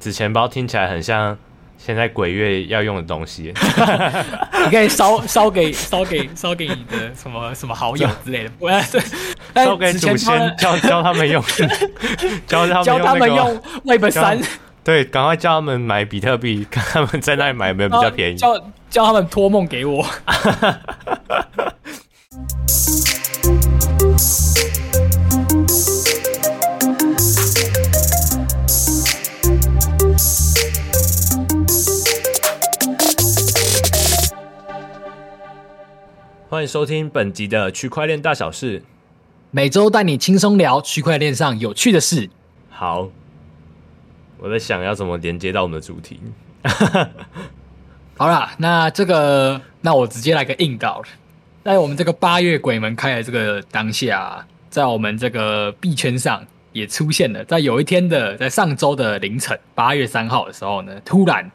纸钱包听起来很像现在鬼月要用的东西，你可以烧烧给烧给烧给你的什么什么好友之类的，不要对，烧给祖先教教他们用，教他们教他们用 Web 三，对，赶快叫他们买比特币，看他们在那里买有没有比较便宜，叫叫他们托梦给我。欢迎收听本集的区块链大小事，每周带你轻松聊区块链上有趣的事。好，我在想要怎么连接到我们的主题。好啦，那这个，那我直接来个硬道。在我们这个八月鬼门开的这个当下，在我们这个币圈上也出现了，在有一天的，在上周的凌晨八月三号的时候呢，突然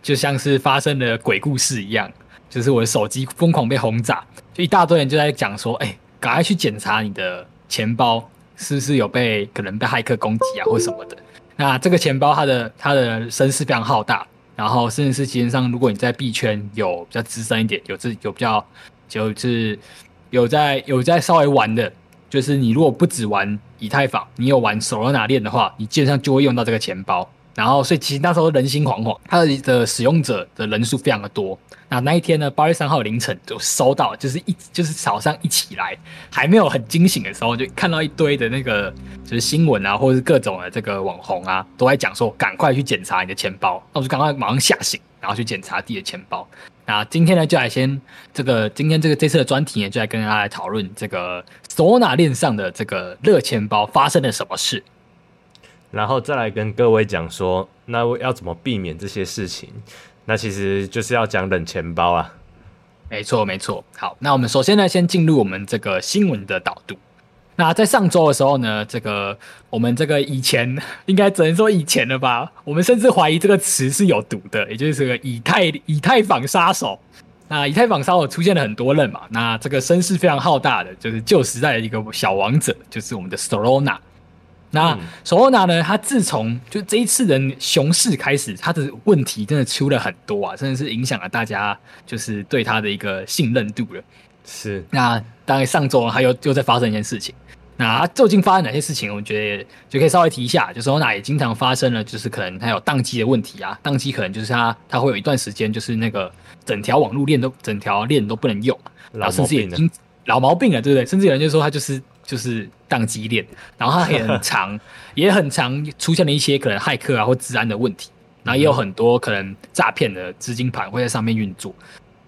就像是发生了鬼故事一样。就是我的手机疯狂被轰炸，就一大堆人就在讲说，哎、赶快去检查你的钱包是不是有被可能被骇客攻击啊，或什么的。那这个钱包它的它的声势非常浩大，然后甚至是基本上，如果你在币圈有比较资深一点，有这有比较就是有在有在稍微玩的，就是你如果不只玩以太坊，你有玩 Solana 链的话，你基本上就会用到这个钱包。然后，所以其实那时候人心惶惶，它的使用者的人数非常的多。那那一天呢，八月三号凌晨就收到，就是一就是早上一起来还没有很惊醒的时候，就看到一堆的那个就是新闻啊，或者是各种的这个网红啊，都在讲说赶快去检查你的钱包。那我就赶快马上吓醒，然后去检查自己的钱包。那今天呢，就来先这个今天这个这次的专题呢，就来跟大家来讨论这个 Solana 链上的这个热钱包发生了什么事。然后再来跟各位讲说，那要怎么避免这些事情？那其实就是要讲冷钱包啊。没错，没错。好，那我们首先呢，先进入我们这个新闻的导读。那在上周的时候呢，这个我们这个以前应该只能说以前了吧？我们甚至怀疑这个词是有毒的，也就是这个以太以太坊杀手。那以太坊杀手出现了很多任嘛？那这个声势非常浩大的，就是旧时代的一个小王者，就是我们的 Solana。那 Solana 呢？它自从就这一次的熊市开始，它的问题真的出了很多啊，真的是影响了大家，就是对它的一个信任度了。是。那大概上周还有又在发生一件事情。那它究竟发生哪些事情？我觉得就可以稍微提一下，就是 Solana 也经常发生了，就是可能它有宕机的问题啊，宕机可能就是它它会有一段时间，就是那个整条网络链都整条链都不能用，然后甚至已经老毛病了，对不对？甚至有人就说它就是。就是宕机链，然后它也很长，也很长，出现了一些可能骇客啊或治安的问题，然后也有很多可能诈骗的资金盘会在上面运作，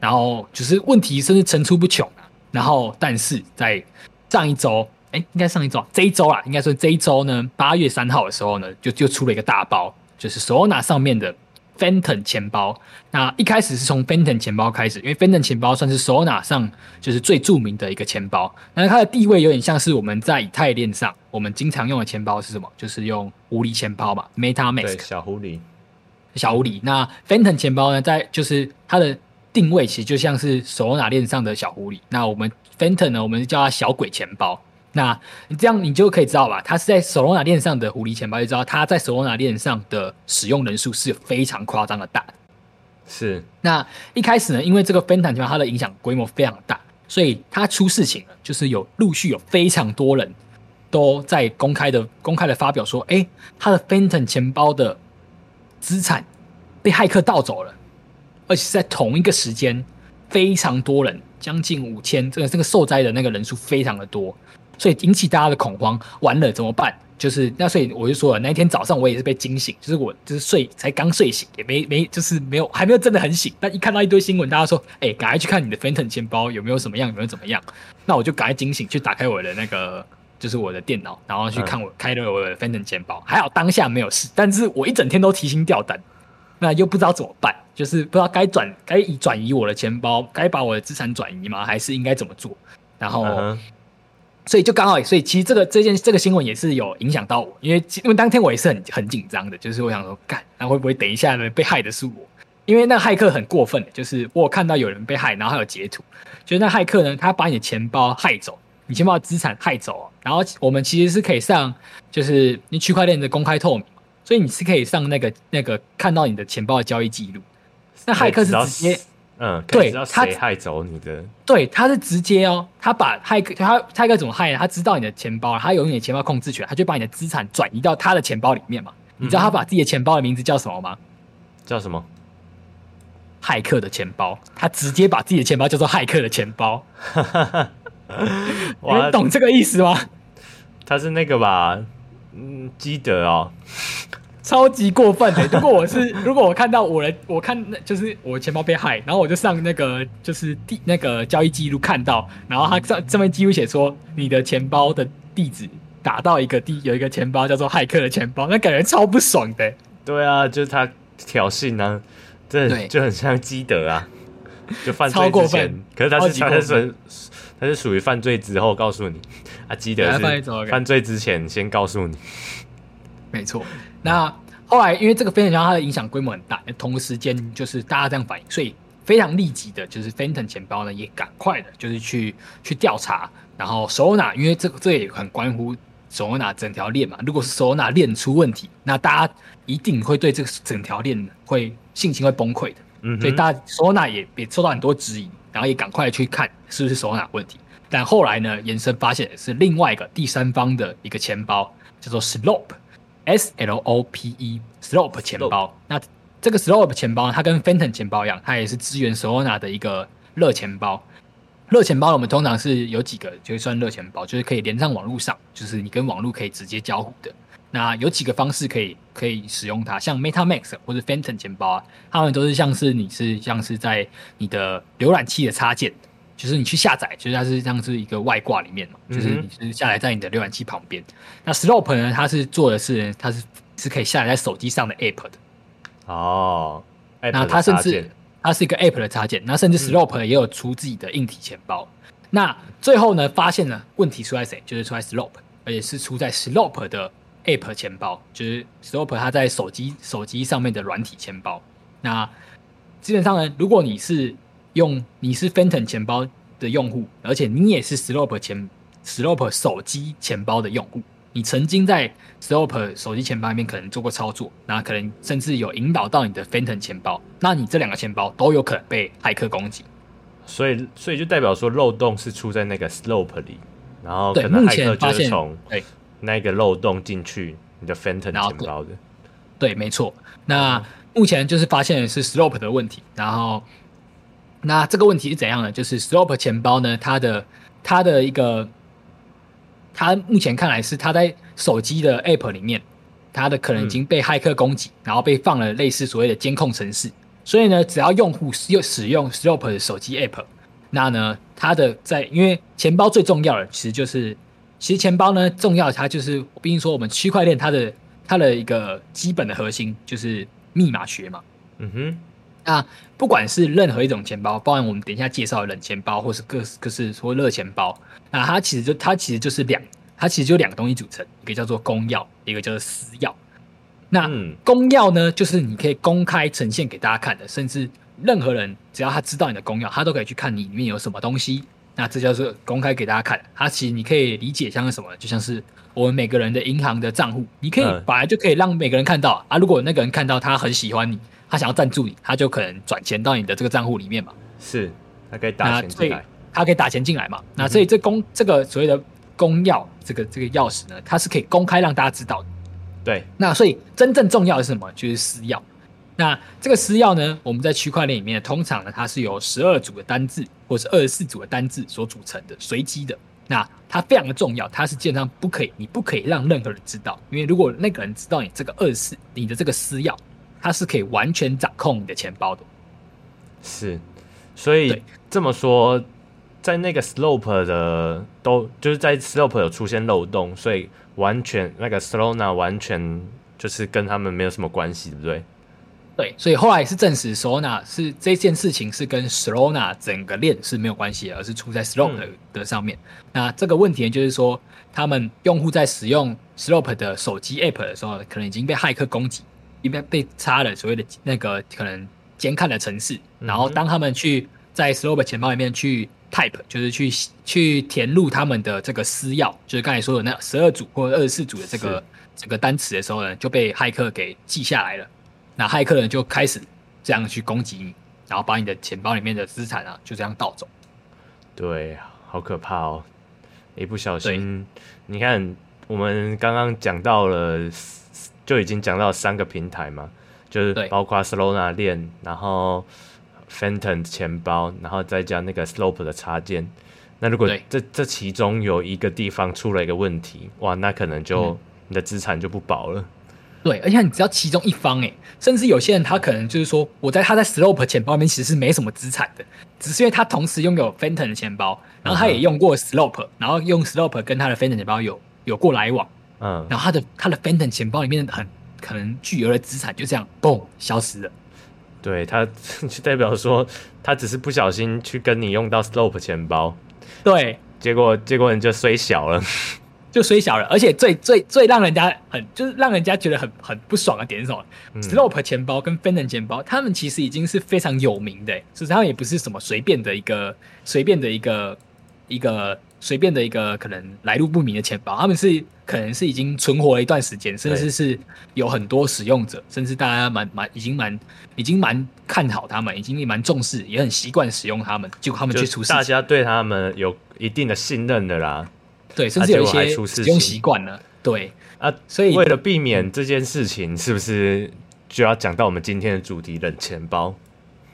然后就是问题甚至层出不穷啊。然后，但是在上一周，哎，应该上一周，这一周啊，应该说这一周呢，八月三号的时候呢，就就出了一个大包，就是 Solana 上面的。Phantom 钱包，那一开始是从 Fenton 钱包开始，因为 Fenton 钱包算是 Solana 上就是最著名的一个钱包。那它的地位有点像是我们在以太链上我们经常用的钱包是什么？就是用狐狸钱包嘛，MetaMask。对，小狐狸。小狐狸。那 Fenton 钱包呢，在就是它的定位其实就像是 Solana 链上的小狐狸。那我们 Fenton 呢，我们叫它小鬼钱包。那你这样你就可以知道吧，它是在 Solana 链上的狐狸钱包，就知道它在 Solana 链上的使用人数是非常夸张的大。是。那一开始呢，因为这个 Phantom 钱包它的影响规模非常大，所以它出事情了，就是有陆续有非常多人都在公开的公开的发表说，哎、欸，他的 Phantom 钱包的资产被骇客盗走了，而且是在同一个时间，非常多人，将近五千，这个这个受灾的那个人数非常的多。所以引起大家的恐慌，完了怎么办？就是那所以我就说了，那一天早上我也是被惊醒，就是我就是睡才刚睡醒，也没没就是没有还没有真的很醒，但一看到一堆新闻，大家说，哎、欸，赶快去看你的 Phantom 钱包有没有什么样，有没有怎么样？那我就赶快惊醒，去打开我的那个就是我的电脑，然后去看我开了我的 Phantom 钱包，还好当下没有事，但是我一整天都提心吊胆，那又不知道怎么办，就是不知道该转该以转移我的钱包，该把我的资产转移吗？还是应该怎么做？然后。所以就刚好，所以其实这个这件这个新闻也是有影响到我，因为因为当天我也是很很紧张的，就是我想说，干，那会不会等一下呢被害的是我？因为那骇客很过分，就是我有看到有人被害，然后还有截图，就是那骇客呢，他把你的钱包害走，你钱包资产害走，然后我们其实是可以上，就是你区块链的公开透明，所以你是可以上那个那个看到你的钱包的交易记录。那骇客是直接，嗯，对，他害走你的，对，他是直接哦，他把骇客他骇客怎么害呢？他知道你的钱包，他有你的钱包控制权，他就把你的资产转移到他的钱包里面嘛。你知道他把自己的钱包的名字叫什么吗？叫什么？骇客的钱包，他直接把自己的钱包叫做骇客的钱包。你懂这个意思吗？他是那个吧？嗯，基德哦，超级过分的。如果我是，如果我看到我的，我看那就是我钱包被害，然后我就上那个就是地那个交易记录看到，然后他上上面记录写说你的钱包的地址打到一个地有一个钱包叫做骇客的钱包，那感觉超不爽的。对啊，就是他挑衅啊，这就很像基德啊，就犯罪之前，可是他是他是他是属于犯罪之后告诉你。啊，基德是犯罪之前先告诉你，没错。那后来因为这个钱包它的影响规模很大，同时间就是大家这样反应，所以非常立即的，就是 Phantom 钱包呢也赶快的，就是去去调查。然后 Solana 因为这个这也很关乎 Solana 整条链嘛。如果是 Solana 链出问题，那大家一定会对这个整条链会信心会崩溃的。嗯，所以大家 Solana 也也受到很多质疑，然后也赶快去看是不是 Solana 问题。但后来呢，延伸发现是另外一个第三方的一个钱包，叫做 Slope，S L O P E，Slope 钱包。Slope. 那这个 Slope 钱包，它跟 Phantom 钱包一样，它也是支援 Solana 的一个热钱包。热钱包我们通常是有几个，就算热钱包，就是可以连上网络上，就是你跟网络可以直接交互的。那有几个方式可以可以使用它，像 MetaMask 或者 Phantom 钱包啊，它们都是像是你是像是在你的浏览器的插件。就是你去下载，其实它是像是一个外挂里面嘛，就是你是下载在你的浏览器旁边。嗯、那 Slope 呢，它是做的是它是是可以下载在手机上的 App 的。哦，那它甚至它是一个 App 的插件，那甚至 Slope 也有出自己的硬体钱包。嗯、那最后呢，发现了问题出在谁？就是出在 Slope，而且是出在 Slope 的 App 钱包，就是 Slope 它在手机手机上面的软体钱包。那基本上呢，如果你是用你是 Phantom 钱包的用户，而且你也是 Slope 钱 Slope 手机钱包的用户，你曾经在 Slope 手机钱包里面可能做过操作，那可能甚至有引导到你的 Phantom 钱包，那你这两个钱包都有可能被骇客攻击。所以，所以就代表说漏洞是出在那个 Slope 里，然后可能骇客就是从那个漏洞进去你的 Phantom 钱包的。对，没错。那目前就是发现的是 Slope 的问题，然后。那这个问题是怎样呢？就是 Slope 钱包呢，它的它的一个，它目前看来是它在手机的 App 里面，它的可能已经被骇客攻击，嗯、然后被放了类似所谓的监控程式。所以呢，只要用户又使用 Slope 的手机 App，那呢，它的在因为钱包最重要的其实就是，其实钱包呢重要它就是，毕竟说我们区块链它的它的一个基本的核心就是密码学嘛。嗯哼。那不管是任何一种钱包，包含我们等一下介绍的冷钱包，或是各各式说热钱包，那它其实就它其实就是两，它其实就两个东西组成，一个叫做公钥，一个叫做私钥。那公钥呢，就是你可以公开呈现给大家看的，甚至任何人只要他知道你的公钥，他都可以去看你里面有什么东西。那这叫做公开给大家看。它其实你可以理解像是什么，就像是我们每个人的银行的账户，你可以本来就可以让每个人看到啊。如果那个人看到他很喜欢你。他想要赞助你，他就可能转钱到你的这个账户里面嘛。是，他可以打钱进来。他可以打钱进来嘛？那所以这公、嗯、这个所谓的公钥，这个这个钥匙呢，它是可以公开让大家知道的。对。那所以真正重要的是什么？就是私钥。那这个私钥呢，我们在区块链里面通常呢，它是由十二组的单字或是二十四组的单字所组成的，随机的。那它非常的重要，它是基本上不可以，你不可以让任何人知道，因为如果那个人知道你这个二十四，你的这个私钥。它是可以完全掌控你的钱包的，是，所以这么说，在那个 Slope 的都就是在 Slope 有出现漏洞，所以完全那个 Solana 完全就是跟他们没有什么关系，对不对？对，所以后来也是证实 Solana 是这件事情是跟 Solana 整个链是没有关系的，而是出在 Slope 的上面。嗯、那这个问题呢，就是说他们用户在使用 Slope 的手机 App 的时候，可能已经被骇客攻击。因为被插了所谓的那个可能监看的程式，然后当他们去在 Slope 钱包里面去 type，就是去去填入他们的这个私钥，就是刚才说的那十二组或者二十四组的这个这个单词的时候呢，就被骇客给记下来了。那骇客人就开始这样去攻击你，然后把你的钱包里面的资产啊就这样盗走。对，好可怕哦！一不小心，你看我们刚刚讲到了，就已经讲到三个平台嘛，就是包括 Solana 链，然后 Phantom 钱包，然后再加那个 Slope 的插件。那如果这这其中有一个地方出了一个问题，哇，那可能就、嗯、你的资产就不保了。对，而且你只要其中一方，哎，甚至有些人他可能就是说，我在他在 Slope 钱包里面其实是没什么资产的，只是因为他同时拥有 Fenton 的钱包，然后他也用过 Slope，、嗯、然后用 Slope 跟他的 Fenton 钱包有有过来往，嗯，然后他的他的 Fenton 钱包里面很可能巨额的资产就这样嘣消失了。对，他 就代表说他只是不小心去跟你用到 Slope 钱包。对，结果结果你就衰小了，就虽小了，而且最最最让人家很就是让人家觉得很很不爽的点是什么？嗯，Slope 钱包跟 Phantom 钱包，他们其实已经是非常有名的，实际上也不是什么随便的一个随便的一个一个随便的一个可能来路不明的钱包，他们是可能是已经存活了一段时间，甚至是有很多使用者，甚至大家蛮蛮已经蛮已经蛮看好他们，已经蛮重视，也很习惯使用他们，结果他们去出事，大家对他们有一定的信任的啦，对，甚至有一些使用习惯了，对啊，所以为了避免这件事情，是不是就要讲到我们今天的主题——冷钱包？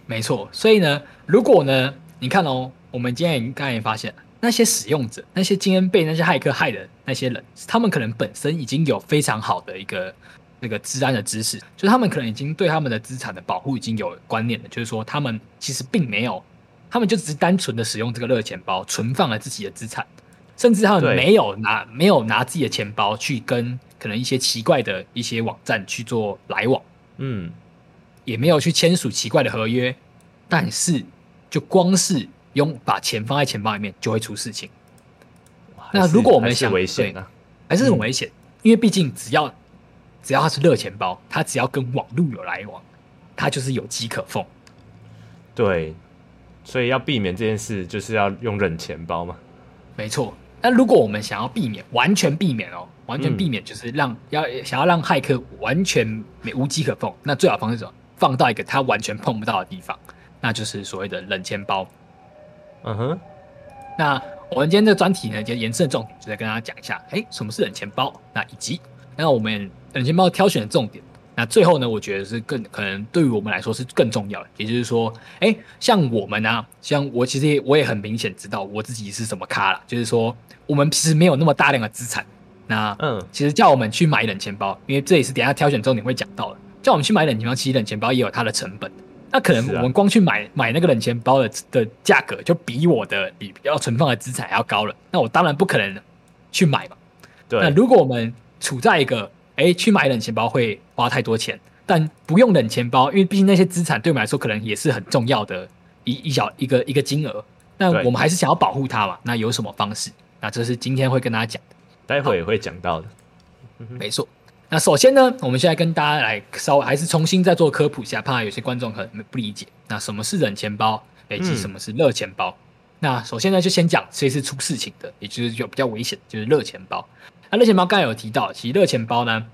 没错，所以呢，如果呢，你看哦，我们今天刚才也发现。那些使用者，那些今天被那些骇客害的那些人，他们可能本身已经有非常好的一个那个治安的知识，就是他们可能已经对他们的资产的保护已经有观念了，就是说他们其实并没有，他们就只是单纯的使用这个热钱包存放了自己的资产，甚至他们没有拿没有拿自己的钱包去跟可能一些奇怪的一些网站去做来往，嗯，也没有去签署奇怪的合约，但是就光是。用把钱放在钱包里面就会出事情。那如果我们想，危险啊，还是很危险，嗯，因为毕竟只要只要它是热钱包，它只要跟网络有来往，它就是有机可缝。对，所以要避免这件事，就是要用冷钱包嘛。没错。那如果我们想要避免，完全避免哦，完全避免，就是让、嗯、要想要让骇客完全没无机可缝，那最好方式是什么？放到一个他完全碰不到的地方，那就是所谓的冷钱包。嗯哼，那我们今天这个专题呢，就延伸的重点，就在跟大家讲一下，哎，什么是冷钱包？那以及那我们冷钱包挑选的重点。那最后呢，我觉得是更可能对于我们来说是更重要的，也就是说，哎，像我们啊，像我其实也我也很明显知道我自己是什么咖了，就是说我们其实没有那么大量的资产。那嗯，其实叫我们去买冷钱包，因为这也是等一下挑选重点会讲到的，叫我们去买冷钱包，其实冷钱包也有它的成本。那可能我们光去买、啊、买那个冷钱包的的价格，就比我的比要存放的资产还要高了。那我当然不可能去买嘛。对。那如果我们处在一个哎、欸、去买冷钱包会花太多钱，但不用冷钱包，因为毕竟那些资产对我们来说可能也是很重要的一一小一个一个金额。那我们还是想要保护它嘛？那有什么方式？那这是今天会跟大家讲的，待会也会讲到的。没错。那首先呢，我们现在跟大家来稍微还是重新再做科普一下，怕有些观众可能不理解。那什么是冷钱包，以及什么是热钱包？嗯、那首先呢，就先讲谁是出事情的，也就是有比较危险，就是热钱包。那热钱包刚才有提到，其实热钱包呢，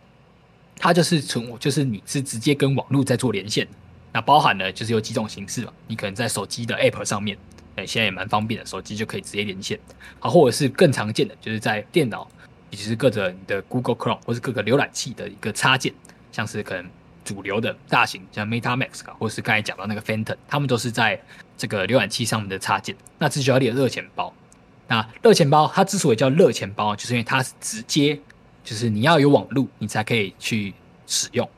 它就是从就是你是直接跟网络在做连线。那包含了就是有几种形式嘛，你可能在手机的 App 上面，哎，现在也蛮方便的，手机就可以直接连线。好，或者是更常见的，就是在电脑。以及是各种的 Google Chrome 或是各个浏览器的一个插件，像是可能主流的大型像 MetaMask 或是刚才讲到那个 Phantom，他们都是在这个浏览器上面的插件。那这就叫热钱包。那热钱包它之所以叫热钱包，就是因为它是直接，就是你要有网络，你才可以去使用。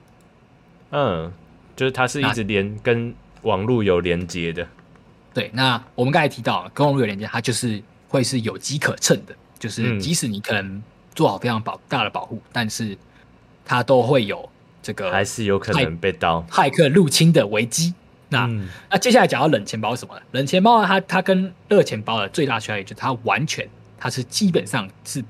嗯，就是它是一直连跟网络有连接的。对，那我们刚才提到跟网络有连接，它就是会是有机可乘的，就是即使你可能。做好非常保大的保护，但是它都会有这个还是有可能被盗骇客入侵的危机。那、嗯、那接下来讲到冷钱包是什么呢？冷钱包它它跟热钱包的最大区别就是它完全它是基本上是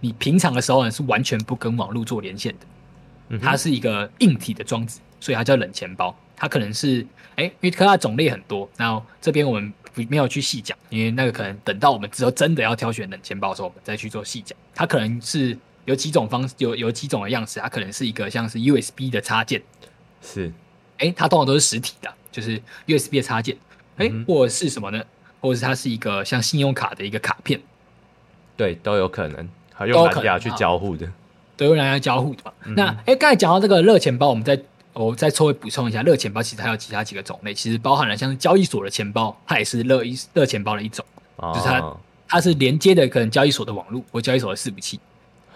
你平常的时候呢是完全不跟网络做连线的，它是一个硬体的装置，所以它叫冷钱包。它可能是哎，因为它的种类很多，然后这边我们。没有去细讲，因为那个可能等到我们之后真的要挑选冷钱包的时候，我们再去做细讲。它可能是有几种方有有几种的样式，它可能是一个像是 USB 的插件，是，哎、欸，它通常都是实体的，就是 USB 的插件，哎、或者是什么呢？或者是它是一个像信用卡的一个卡片，对，都有可能，还用蓝牙去交互的，都用蓝牙交互的嘛。嗯、那哎，刚、欸、才讲到这个热钱包，我们再我再稍微补充一下，热钱包其实还有其他几个种类，其实包含了像是交易所的钱包，它也是热一热钱包的一种，哦、就是它它是连接的可能交易所的网络或交易所的伺服器。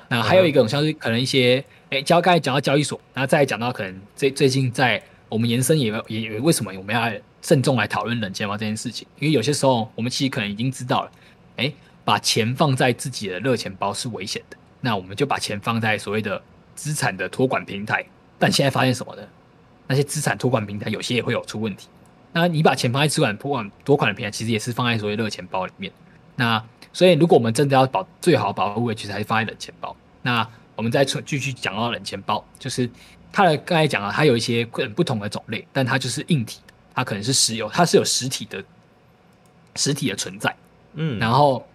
那还有一个像是可能一些哎，交刚才讲到交易所，然后再讲到可能最最近在我们延伸也也也为什么我们要慎重来讨论冷钱包这件事情？因为有些时候我们其实可能已经知道了，哎，把钱放在自己的热钱包是危险的。那我们就把钱放在所谓的资产的托管平台。但现在发现什么呢？那些资产托管平台有些也会有出问题。那你把钱放在资产托管托管的平台，其实也是放在所谓热钱包里面。那所以如果我们真的要保最好保护位，其实还是放在冷钱包。那我们再继续讲到冷钱包，就是它的刚才讲了，它有一些不同的种类，但它就是硬体。它可能是石油，它是有实体的，实体的存在，嗯，然后，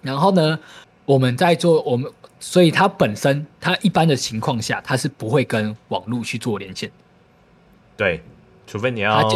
然后呢，我们在做我们，所以它本身，它一般的情况下，它是不会跟网络去做连线，对，除非你要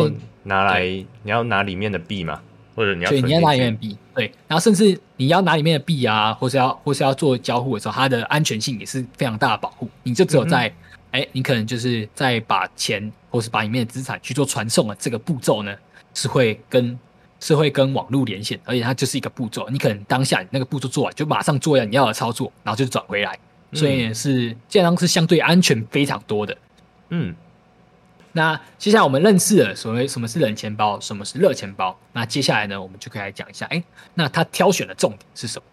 拿来，你要拿里面的币嘛，或者你要，对，你要拿里面的币，对，然后甚至你要拿里面的币啊，或是要或是要做交互的时候，它的安全性也是非常大的保护，你就只有在。嗯哎，你可能就是在把钱或是把里面的资产去做传送的这个步骤呢，是会跟是会跟网络连线，而且它就是一个步骤。你可能当下你那个步骤做完，就马上做你要的操作，然后就转回来，所以是这样是相对安全非常多的。嗯，那接下来我们认识了所谓什么是冷钱包，什么是热钱包。那接下来呢，我们就可以来讲一下，哎，那它挑选的重点是什么？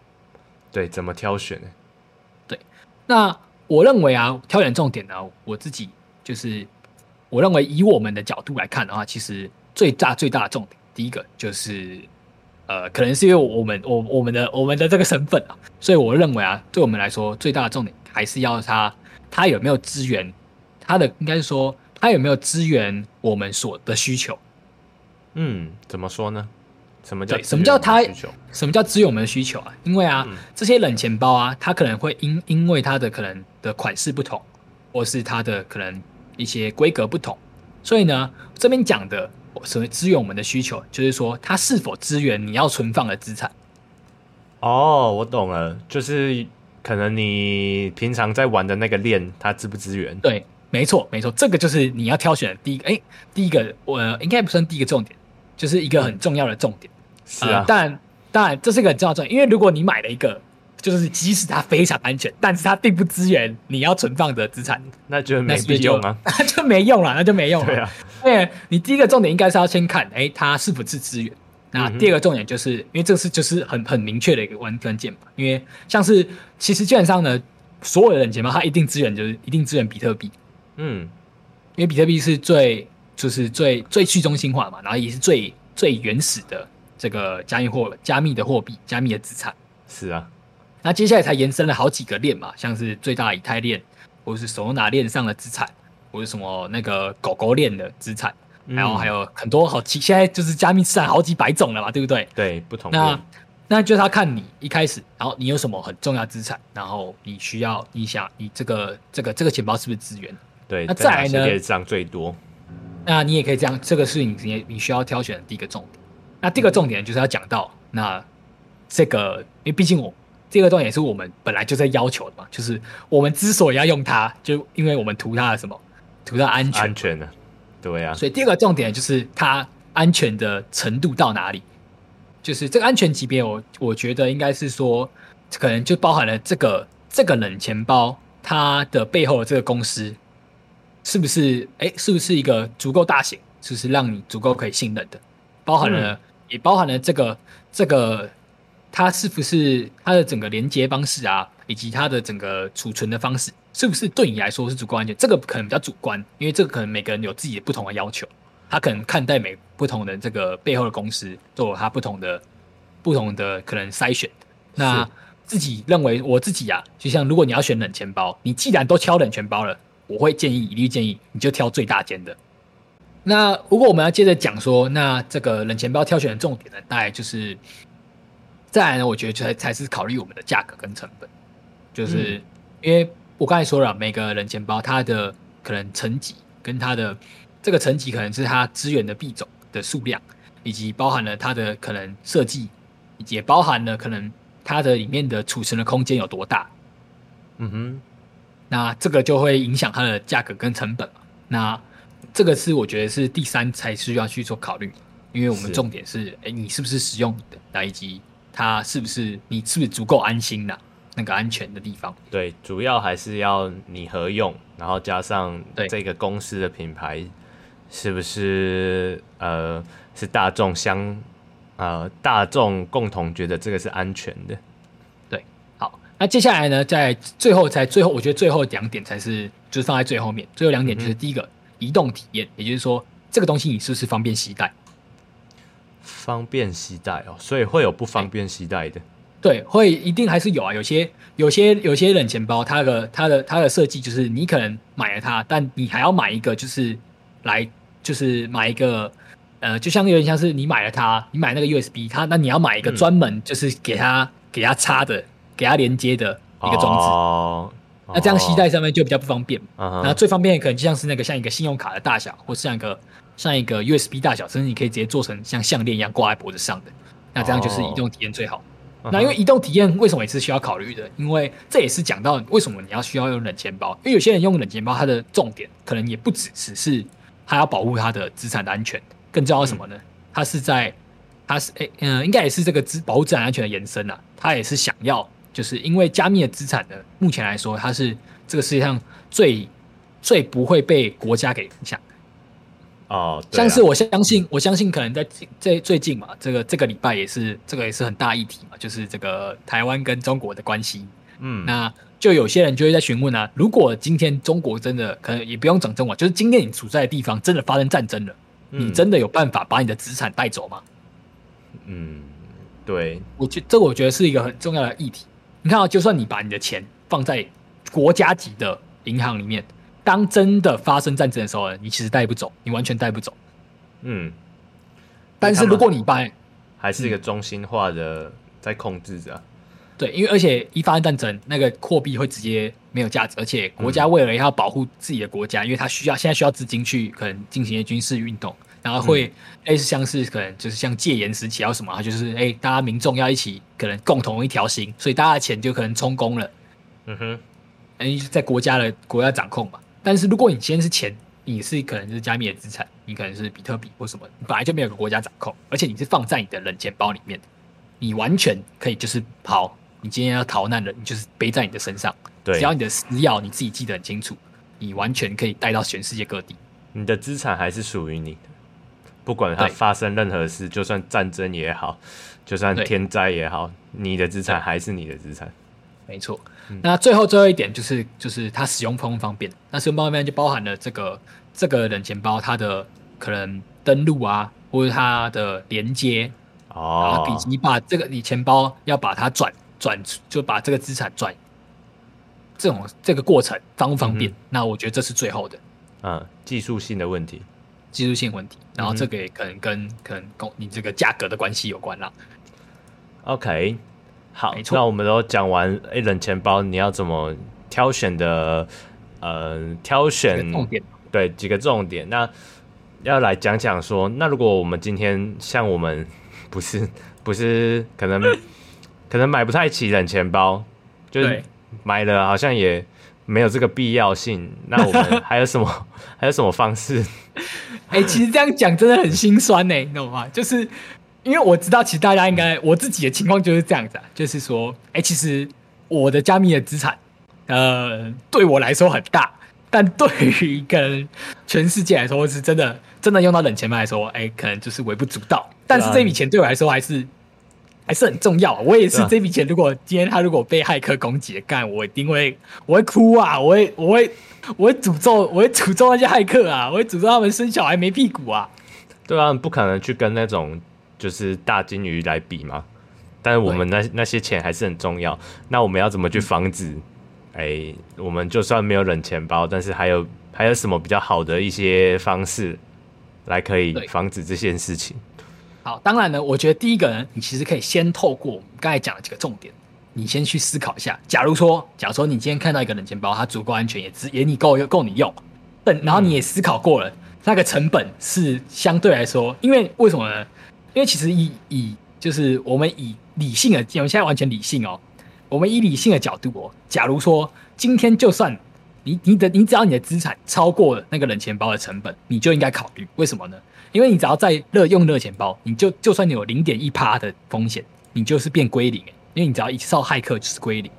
对，怎么挑选呢？对，那。我认为啊，挑选重点呢，我自己就是，我认为以我们的角度来看的话，其实最大最大的重点，第一个就是，呃，可能是因为我们我我们的我们的这个身份啊，所以我认为啊，对我们来说最大的重点还是要他他有没有资源，他的应该是说他有没有资源我们所的需求。嗯，怎么说呢？什么叫什么叫它？什么叫支援我们的需求啊？因为啊，嗯、这些冷钱包啊，它可能会因因为它的可能的款式不同，或是它的可能一些规格不同，所以呢，这边讲的所谓支援我们的需求，就是说它是否支援你要存放的资产。哦，我懂了，就是可能你平常在玩的那个链，它支不支援？对，没错，没错，这个就是你要挑选的第一个。哎，第一个我应该不算第一个重点，就是一个很重要的重点。嗯是啊，当然、呃，当然，这是一个很重要的，因为如果你买了一个，就是即使它非常安全，但是它并不支援你要存放的资产，那就没必用啊，那 就没用了，那就没用了。对啊，因为你第一个重点应该是要先看，哎、欸，它是不是支援。那第二个重点就是，因为这是就是很很明确的一个关关键嘛。因为像是其实基本上呢，所有的冷钱包它一定支援就是一定支援比特币。嗯，因为比特币是最就是最最去中心化嘛，然后也是最最原始的。这个加密货、加密的货币、加密的资产是啊，那接下来才延伸了好几个链嘛，像是最大以太链，或者是 Solana 链上的资产，或者什么那个狗狗链的资产，然后还有很多好几，现在就是加密资产好几百种了嘛，对不对？对，不同。那那就是他看你一开始，然后你有什么很重要资产，然后你需要你想你这个这个这个钱包是不是资源？对，那再来呢？链上最多，那你也可以这样，这个是你你需要挑选的第一个重点。那第二个重点就是要讲到，那这个，因为毕竟我这个重点也是我们本来就在要求的嘛，就是我们之所以要用它，就因为我们图它的什么，图它安全，安全的，对啊。所以第二个重点就是它安全的程度到哪里，就是这个安全级别，我我觉得应该是说，可能就包含了这个这个冷钱包它的背后的这个公司，是不是？哎，是不是一个足够大型，是不是让你足够可以信任的，包含了。也包含了这个这个，它是不是它的整个连接方式啊，以及它的整个储存的方式，是不是对你来说是足够安全？这个可能比较主观，因为这个可能每个人有自己的不同的要求，他可能看待每不同的这个背后的公司都有他不同的不同的可能筛选。那自己认为，我自己啊，就像如果你要选冷钱包，你既然都挑冷钱包了，我会建议一律建议你就挑最大间的。那如果我们要接着讲说，那这个冷钱包挑选的重点呢，大概就是再来呢，我觉得才才是考虑我们的价格跟成本。就是因为我刚才说了，每个人钱包它的可能层级跟它的这个层级可能是它资源的币种的数量，以及包含了它的可能设计，也包含了可能它的里面的储存的空间有多大。嗯哼，那这个就会影响它的价格跟成本嘛。那这个是我觉得是第三才需要去做考虑，因为我们重点是，哎，你是不是使用的，那以及它是不是你是不是足够安心的那个安全的地方。对，主要还是要你合用，然后加上这个公司的品牌是不是呃是大众相呃大众共同觉得这个是安全的。对，好，那接下来呢，在最后才最后，我觉得最后两点才是就是放在最后面，最后两点就是第一个。嗯移动体验，也就是说，这个东西你是不是方便携带？方便携带哦，所以会有不方便携带的。对，会一定还是有啊。有些、有些、有些冷钱包，它的、它的、它的设计就是，你可能买了它，但你还要买一个，就是来，就是买一个，呃，就像有点像是你买了它，你买那个 USB，它那你要买一个专门就是给它、嗯、给它插的、给它连接的一个装置。哦那这样携带上面就比较不方便。那、uh huh. 最方便的可能就像是那个像一个信用卡的大小，或是像一个像一个 USB 大小，甚至你可以直接做成像项链一样挂在脖子上的。那这样就是移动体验最好。Uh 那因为移动体验为什么也是需要考虑的？因为这也是讲到为什么你要需要用冷钱包。因为有些人用冷钱包，它的重点可能也不只只是他要保护他的资产的安全，更重要是什么呢？他是在他是诶嗯、欸呃，应该也是这个资保护资产安全的延伸啊。他也是想要。就是因为加密的资产呢，目前来说，它是这个世界上最最不会被国家给影响。哦，像是我相信，我相信可能在最最近嘛，这个这个礼拜也是这个也是很大议题嘛，就是这个台湾跟中国的关系。嗯，那就有些人就会在询问啊，如果今天中国真的可能也不用讲中国，就是今天你处在的地方真的发生战争了，嗯、你真的有办法把你的资产带走吗？嗯，对，我觉这我觉得是一个很重要的议题。你看啊，就算你把你的钱放在国家级的银行里面，当真的发生战争的时候，你其实带不走，你完全带不走。嗯，但是如果你把还是一个中心化的在控制着，对，因为而且一发生战争，那个货币会直接没有价值，而且国家为了要保护自己的国家，因为它需要现在需要资金去可能进行一些军事运动。然后会类似像是可能就是像戒严时期要什么，就是哎，大家民众要一起可能共同一条心，所以大家的钱就可能充公了。嗯哼，哎，在国家的国家掌控嘛。但是如果你今天是钱，你是可能是加密的资产，你可能是比特币或什么，你本来就没有个国家掌控，而且你是放在你的冷钱包里面，你完全可以就是跑，你今天要逃难了，你就是背在你的身上。对，只要你的私钥你自己记得很清楚，你完全可以带到全世界各地。你的资产还是属于你的。不管它发生任何事，就算战争也好，就算天灾也好，你的资产还是你的资产。没错。嗯、那最后最后一点就是，就是它使用方不方便？那使用方便就包含了这个这个冷钱包它的可能登录啊，或者它的连接哦，以及把这个你钱包要把它转转，就把这个资产转，这种这个过程方不方便？嗯、那我觉得这是最后的，嗯，技术性的问题。技术性问题，然后这个也可能跟、嗯、可能跟你这个价格的关系有关啦。OK，好，没错。那我们都讲完，哎，冷钱包你要怎么挑选的？呃，挑选重点，对，几个重点。那要来讲讲说，那如果我们今天像我们不是 不是可能可能买不太起冷钱包，就是买了好像也。没有这个必要性，那我们还有什么 还有什么方式？哎、欸，其实这样讲真的很心酸呢，你懂吗？就是因为我知道，其实大家应该我自己的情况就是这样子啊，就是说，哎、欸，其实我的加密的资产，呃，对我来说很大，但对于跟全世界来说，是真的真的用到冷钱包来说，哎、欸，可能就是微不足道。但是这笔钱对我来说还是。还是很重要。我也是这笔钱，如果今天他如果被骇客攻击，干我一定会，我会哭啊！我会，我会，我会诅咒，我会诅咒那些骇客啊！我会诅咒他们生小孩没屁股啊！对啊，不可能去跟那种就是大金鱼来比嘛。但是我们那那些钱还是很重要。那我们要怎么去防止？哎、嗯欸，我们就算没有冷钱包，但是还有还有什么比较好的一些方式来可以防止这件事情？好，当然呢，我觉得第一个呢，你其实可以先透过我们刚才讲的几个重点，你先去思考一下，假如说，假如说你今天看到一个冷钱包，它足够安全，也只也你够够你用，但然后你也思考过了，那个成本是相对来说，因为为什么呢？因为其实以以就是我们以理性的，我们现在完全理性哦，我们以理性的角度哦，假如说今天就算你你的你只要你的资产超过了那个冷钱包的成本，你就应该考虑，为什么呢？因为你只要在热用热钱包，你就就算你有零点一趴的风险，你就是变归零。因为你只要一受骇客就是归零。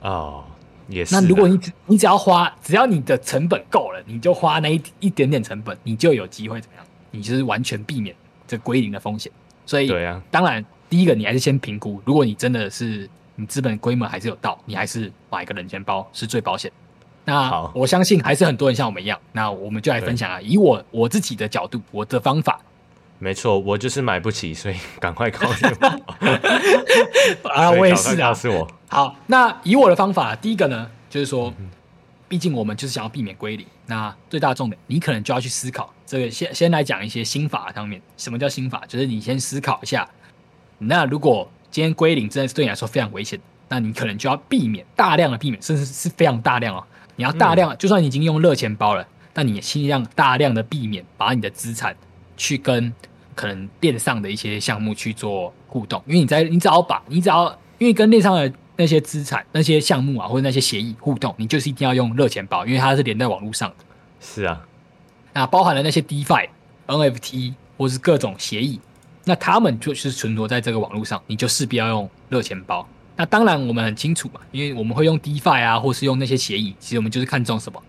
哦，也是。那如果你只你只要花，只要你的成本够了，你就花那一一点点成本，你就有机会怎么样？你就是完全避免这归零的风险。所以，对啊，当然第一个你还是先评估，如果你真的是你资本规模还是有到，你还是买一个冷钱包是最保险。那我相信还是很多人像我们一样，那我们就来分享啊。以我我自己的角度，我的方法，没错，我就是买不起，所以赶快告诉我。啊，我也是啊，是我。好，那以我的方法，第一个呢，就是说，毕竟我们就是想要避免归零。那最大重点，你可能就要去思考这个。先先来讲一些心法上面，什么叫心法？就是你先思考一下，那如果今天归零真的是对你来说非常危险，那你可能就要避免大量的避免，甚至是非常大量哦。你要大量，就算你已经用热钱包了，但你也尽量大量的避免把你的资产去跟可能链上的一些项目去做互动，因为你在你只要把你只要因为跟链上的那些资产、那些项目啊或者那些协议互动，你就是一定要用热钱包，因为它是连在网络上的。是啊，那包含了那些 DeFi、NFT 或是各种协议，那他们就是存活在这个网络上，你就势必要用热钱包。那当然，我们很清楚嘛，因为我们会用 DeFi 啊，或是用那些协议，其实我们就是看中什么，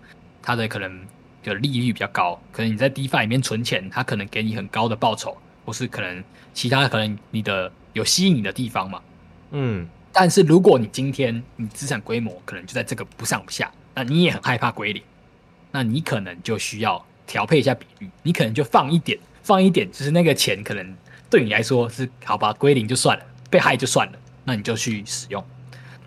它的可能的利率比较高，可能你在 DeFi 里面存钱，它可能给你很高的报酬，或是可能其他可能你的有吸引你的地方嘛。嗯，但是如果你今天你资产规模可能就在这个不上不下，那你也很害怕归零，那你可能就需要调配一下比率，你可能就放一点，放一点，就是那个钱可能对你来说是好吧，归零就算了，被害就算了。那你就去使用，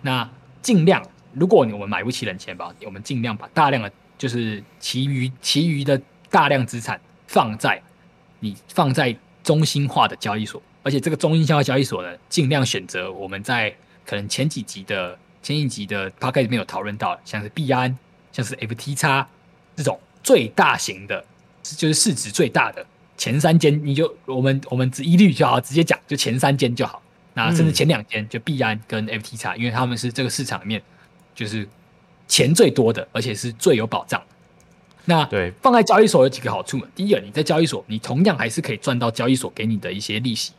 那尽量，如果我们买不起冷钱包，我们尽量把大量的，就是其余其余的大量资产放在你放在中心化的交易所，而且这个中心化交易所呢，尽量选择我们在可能前几集的前几集的 podcast 里面有讨论到，像是币安，像是 FTX 这种最大型的，就是市值最大的前三间，你就我们我们只一律就好，直接讲就前三间就好。那甚至前两间就币安跟 FTX，因为他们是这个市场里面就是钱最多的，而且是最有保障。那对放在交易所有几个好处嘛？第一个，你在交易所，你同样还是可以赚到交易所给你的一些利息，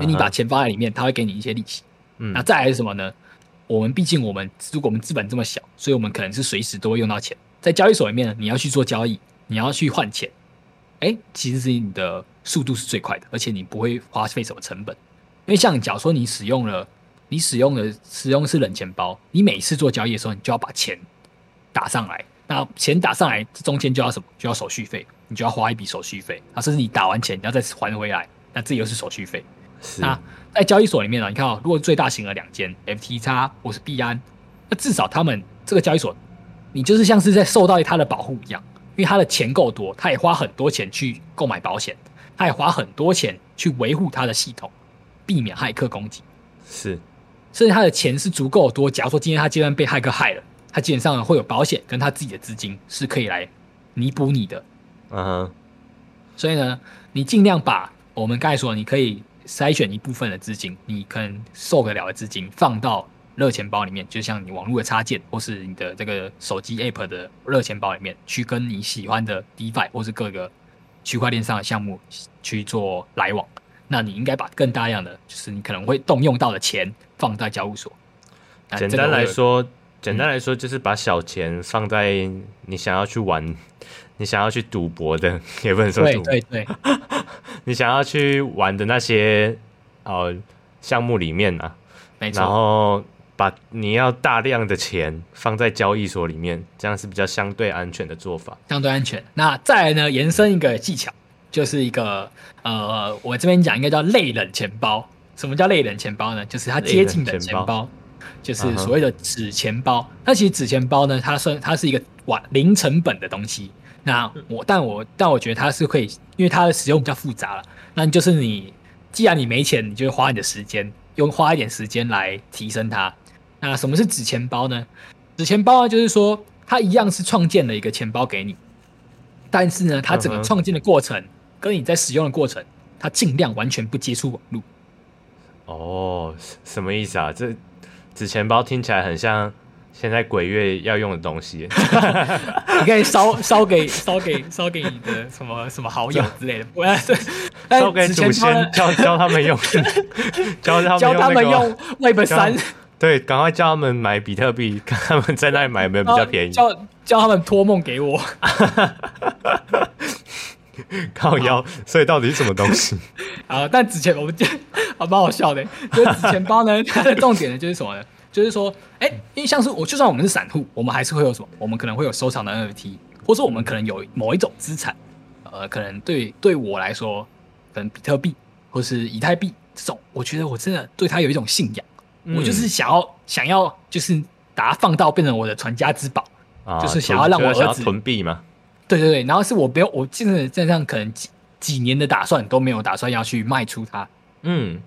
因为你把钱放在里面，他会给你一些利息。嗯，那再来是什么呢？我们毕竟我们如果我们资本这么小，所以我们可能是随时都会用到钱。在交易所里面呢，你要去做交易，你要去换钱，哎，其实是你的速度是最快的，而且你不会花费什么成本。因为像，假如说你使用了，你使用的使用的是冷钱包，你每次做交易的时候，你就要把钱打上来。那钱打上来，这中间就要什么？就要手续费，你就要花一笔手续费。啊，甚至你打完钱，你要再还回来，那这又是手续费。是。那在交易所里面呢，你看哦，如果最大型的两间 FTX 或是币安，那至少他们这个交易所，你就是像是在受到他的保护一样，因为他的钱够多，他也花很多钱去购买保险，他也花很多钱去维护他的系统。避免骇客攻击，是，甚至他的钱是足够多。假如说今天他既然被骇客害了，他基本上会有保险跟他自己的资金是可以来弥补你的。嗯、uh-huh. 所以呢，你尽量把我们刚才说，你可以筛选一部分的资金，你可能受得了的资金放到热钱包里面，就像你网络的插件或是你的这个手机 App 的热钱包里面，去跟你喜欢的 DeFi 或是各个区块链上的项目去做来往。那你应该把更大量的，就是你可能会动用到的钱放在交易所。简单来说，简单来说就是把小钱放在你想要去玩、你想要去赌博的，也不能说赌博，对对对，你想要去玩的那些呃项目里面啊，没错。然后把你要大量的钱放在交易所里面，这样是比较相对安全的做法。相对安全。那再来呢，延伸一个技巧。就是一个呃，我这边讲应该叫类冷钱包。什么叫类冷钱包呢？就是它接近的钱包，就是所谓的纸钱包。那其实纸钱包呢，它算它是一个完零成本的东西。那我但我但我觉得它是可以，因为它的使用比较复杂了。那就是你既然你没钱，你就花你的时间用花一点时间来提升它。那什么是纸钱包呢？纸钱包啊，就是说它一样是创建了一个钱包给你，但是呢，它整个创建的过程跟你在使用的过程，它尽量完全不接触网络。哦，什么意思啊？这纸钱包听起来很像现在鬼月要用的东西，你可以烧 烧给烧给烧给你的什么什么好友之类的，不要烧给祖先教教他们用，教他们教他们用 Web 三，对，赶快叫他们买比特币，看他们在那里买有没有比较便宜，叫叫他们托梦给我。靠腰，所以到底是什么东西？啊，但纸钱我们好蛮好笑的。就是纸钱包呢，它的重点呢就是什么呢？就是说，哎、欸，因为像是我，就算我们是散户，我们还是会有什么？我们可能会有收藏的 NFT，或者说我们可能有某一种资产，呃，可能对对我来说，可能比特币或是以太币这种，我觉得我真的对它有一种信仰，嗯、我就是想要想要就是把它放到变成我的传家之宝，啊、就是想要让我儿子囤币嘛。对对对，然后是我不要，我现在这样可能几几年的打算都没有打算要去卖出它，嗯，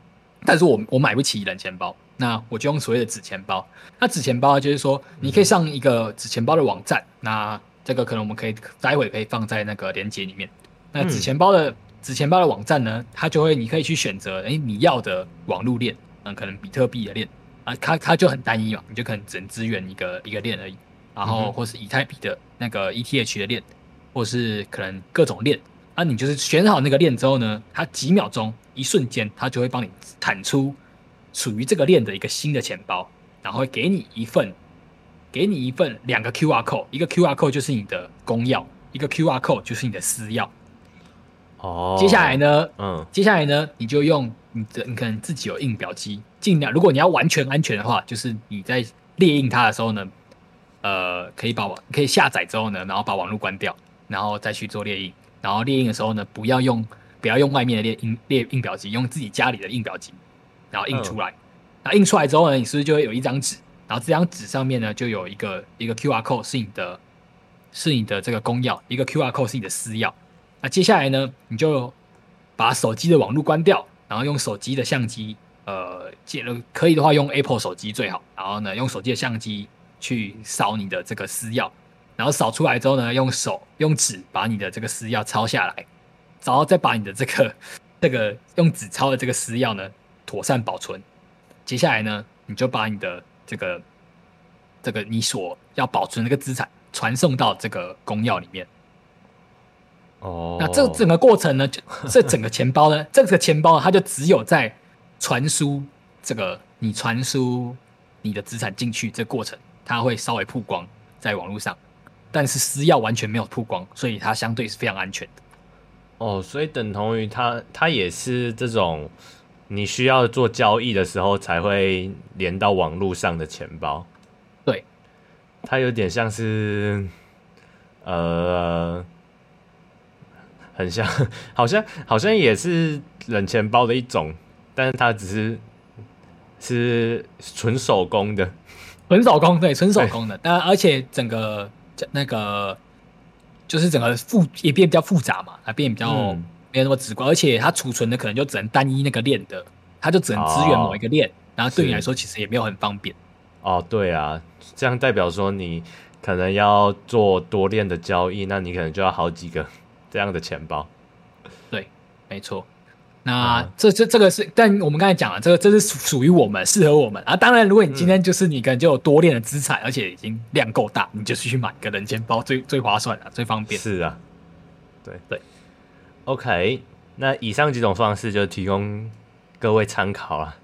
但是我我买不起冷钱包，那我就用所谓的纸钱包。那纸钱包就是说，你可以上一个纸钱包的网站，嗯、那这个可能我们可以待会可以放在那个链接里面。那纸钱包的、嗯、纸钱包的网站呢，它就会你可以去选择，哎，你要的网路链，嗯，可能比特币的链啊，它它就很单一嘛，你就可能只能支援一个一个链而已，然后或是以太币的那个 ETH 的链。或是可能各种链啊，你就是选好那个链之后呢，它几秒钟、一瞬间，它就会帮你弹出属于这个链的一个新的钱包，然后会给你一份，给你一份两个 QR code，一个 QR code 就是你的公钥，一个 QR code 就是你的私钥。哦，接下来呢，嗯，接下来呢，你就用你的，你可能自己有印表机，尽量如果你要完全安全的话，就是你在列印它的时候呢，呃，可以把网可以下载之后呢，然后把网络关掉。然后再去做列印，然后列印的时候呢，不要用不要用外面的列印列印表机，用自己家里的印表机，然后印出来。那、嗯、印出来之后呢，你是不是就会有一张纸？然后这张纸上面呢，就有一个一个 QR code 是你的，是你的这个公钥，一个 QR code 是你的私钥。那接下来呢，你就把手机的网络关掉，然后用手机的相机，呃，借了可以的话用 Apple 手机最好。然后呢，用手机的相机去扫你的这个私钥。然后扫出来之后呢，用手用纸把你的这个私钥抄下来，然后再把你的这个这个用纸抄的这个私钥呢妥善保存。接下来呢，你就把你的这个这个你所要保存的这个资产传送到这个公钥里面。哦，那这整个过程呢，就 这整个钱包呢，这个钱包它就只有在传输这个你传输你的资产进去这过程，它会稍微曝光在网络上。但是私钥完全没有曝光，所以它相对是非常安全的。哦，所以等同于它，它也是这种你需要做交易的时候才会连到网络上的钱包。对，它有点像是，呃，很像，好像好像也是冷钱包的一种，但是它只是是纯手工的，纯手工，对，纯手工的。但而且整个。那个就是整个复也变比较复杂嘛，它变比较没有那么直观，嗯、而且它储存的可能就只能单一那个链的，它就只能支援某一个链，哦、然后对你来说其实也没有很方便。哦，对啊，这样代表说你可能要做多链的交易，那你可能就要好几个这样的钱包。对，没错。那这这这个是，但我们刚才讲了，这个这是属于我们，适合我们啊。当然，如果你今天就是你可能就有多链的资产，而且已经量够大，你就去买个人钱包最最划算了，最方便。是啊，对对。OK，那以上几种方式就提供各位参考了。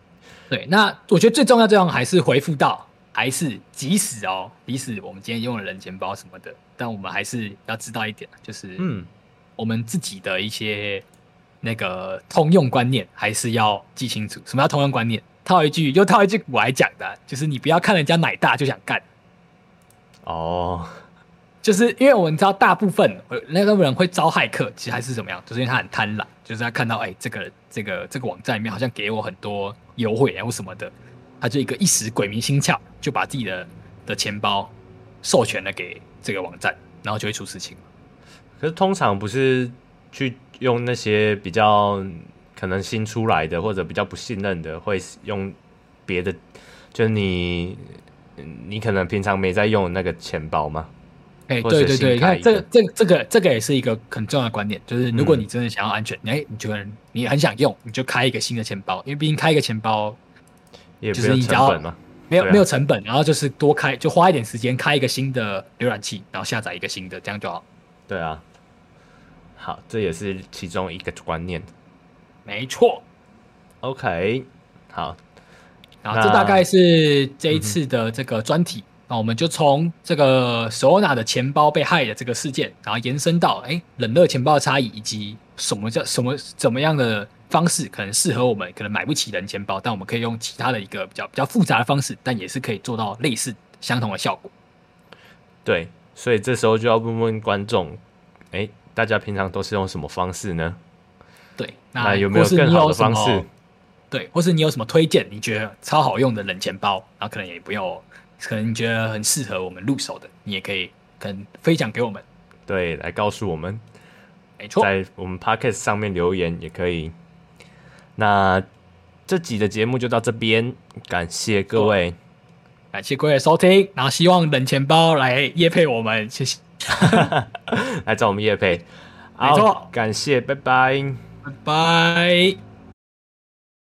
对，那我觉得最重要，最重要还是回复到，还是即使哦，即使我们今天用了人钱包什么的，但我们还是要知道一点，就是嗯，我们自己的一些。那个通用观念还是要记清楚。什么叫通用观念？套一句，又套一句我来讲的，就是你不要看人家奶大就想干。哦，就是因为我们知道大部分那个人会招骇客，其实还是怎么样？就是因为他很贪婪，就是他看到哎、这个这个这个网站里面好像给我很多优惠啊或什么的，他就一个一时鬼迷心窍，就把自己的的钱包授权了给这个网站，然后就会出事情。可是通常不是去。用那些比较可能新出来的或者比较不信任的，会用别的，就你你可能平常没在用那个钱包吗？哎、欸，对对对，你看这个这个这个这个也是一个很重要的观点，就是如果你真的想要安全，哎、嗯，你觉得你很想用，你就开一个新的钱包，因为毕竟开一个钱包，就是你只要没有没有成本，然后就是多开就花一点时间开一个新的浏览器，然后下载一个新的，这样就好。对啊，好，这也是其中一个观念。没错。OK，好，然后这大概是这一次的这个专题。那我们就从这个 Solana 的钱包被害的这个事件，然后延伸到哎冷热钱包的差异，以及什么叫什么怎么样的方式可能适合我们，可能买不起冷钱包，但我们可以用其他的一个比较比较复杂的方式，但也是可以做到类似相同的效果。对，所以这时候就要问问观众，哎，大家平常都是用什么方式呢？对，那，那有没有更好的方式？对，或是你有什么推荐？你觉得超好用的冷钱包，然后可能也不用。可能你觉得很适合我们入手的，你也可以可能分享给我们，对，来告诉我们，没错，在我们 Podcast 上面留言也可以。那这集的节目就到这边，感谢各位，感谢各位的收听，然后希望冷钱包来夜配我们，谢谢，来找我们夜配，没错，感谢，拜拜，拜拜。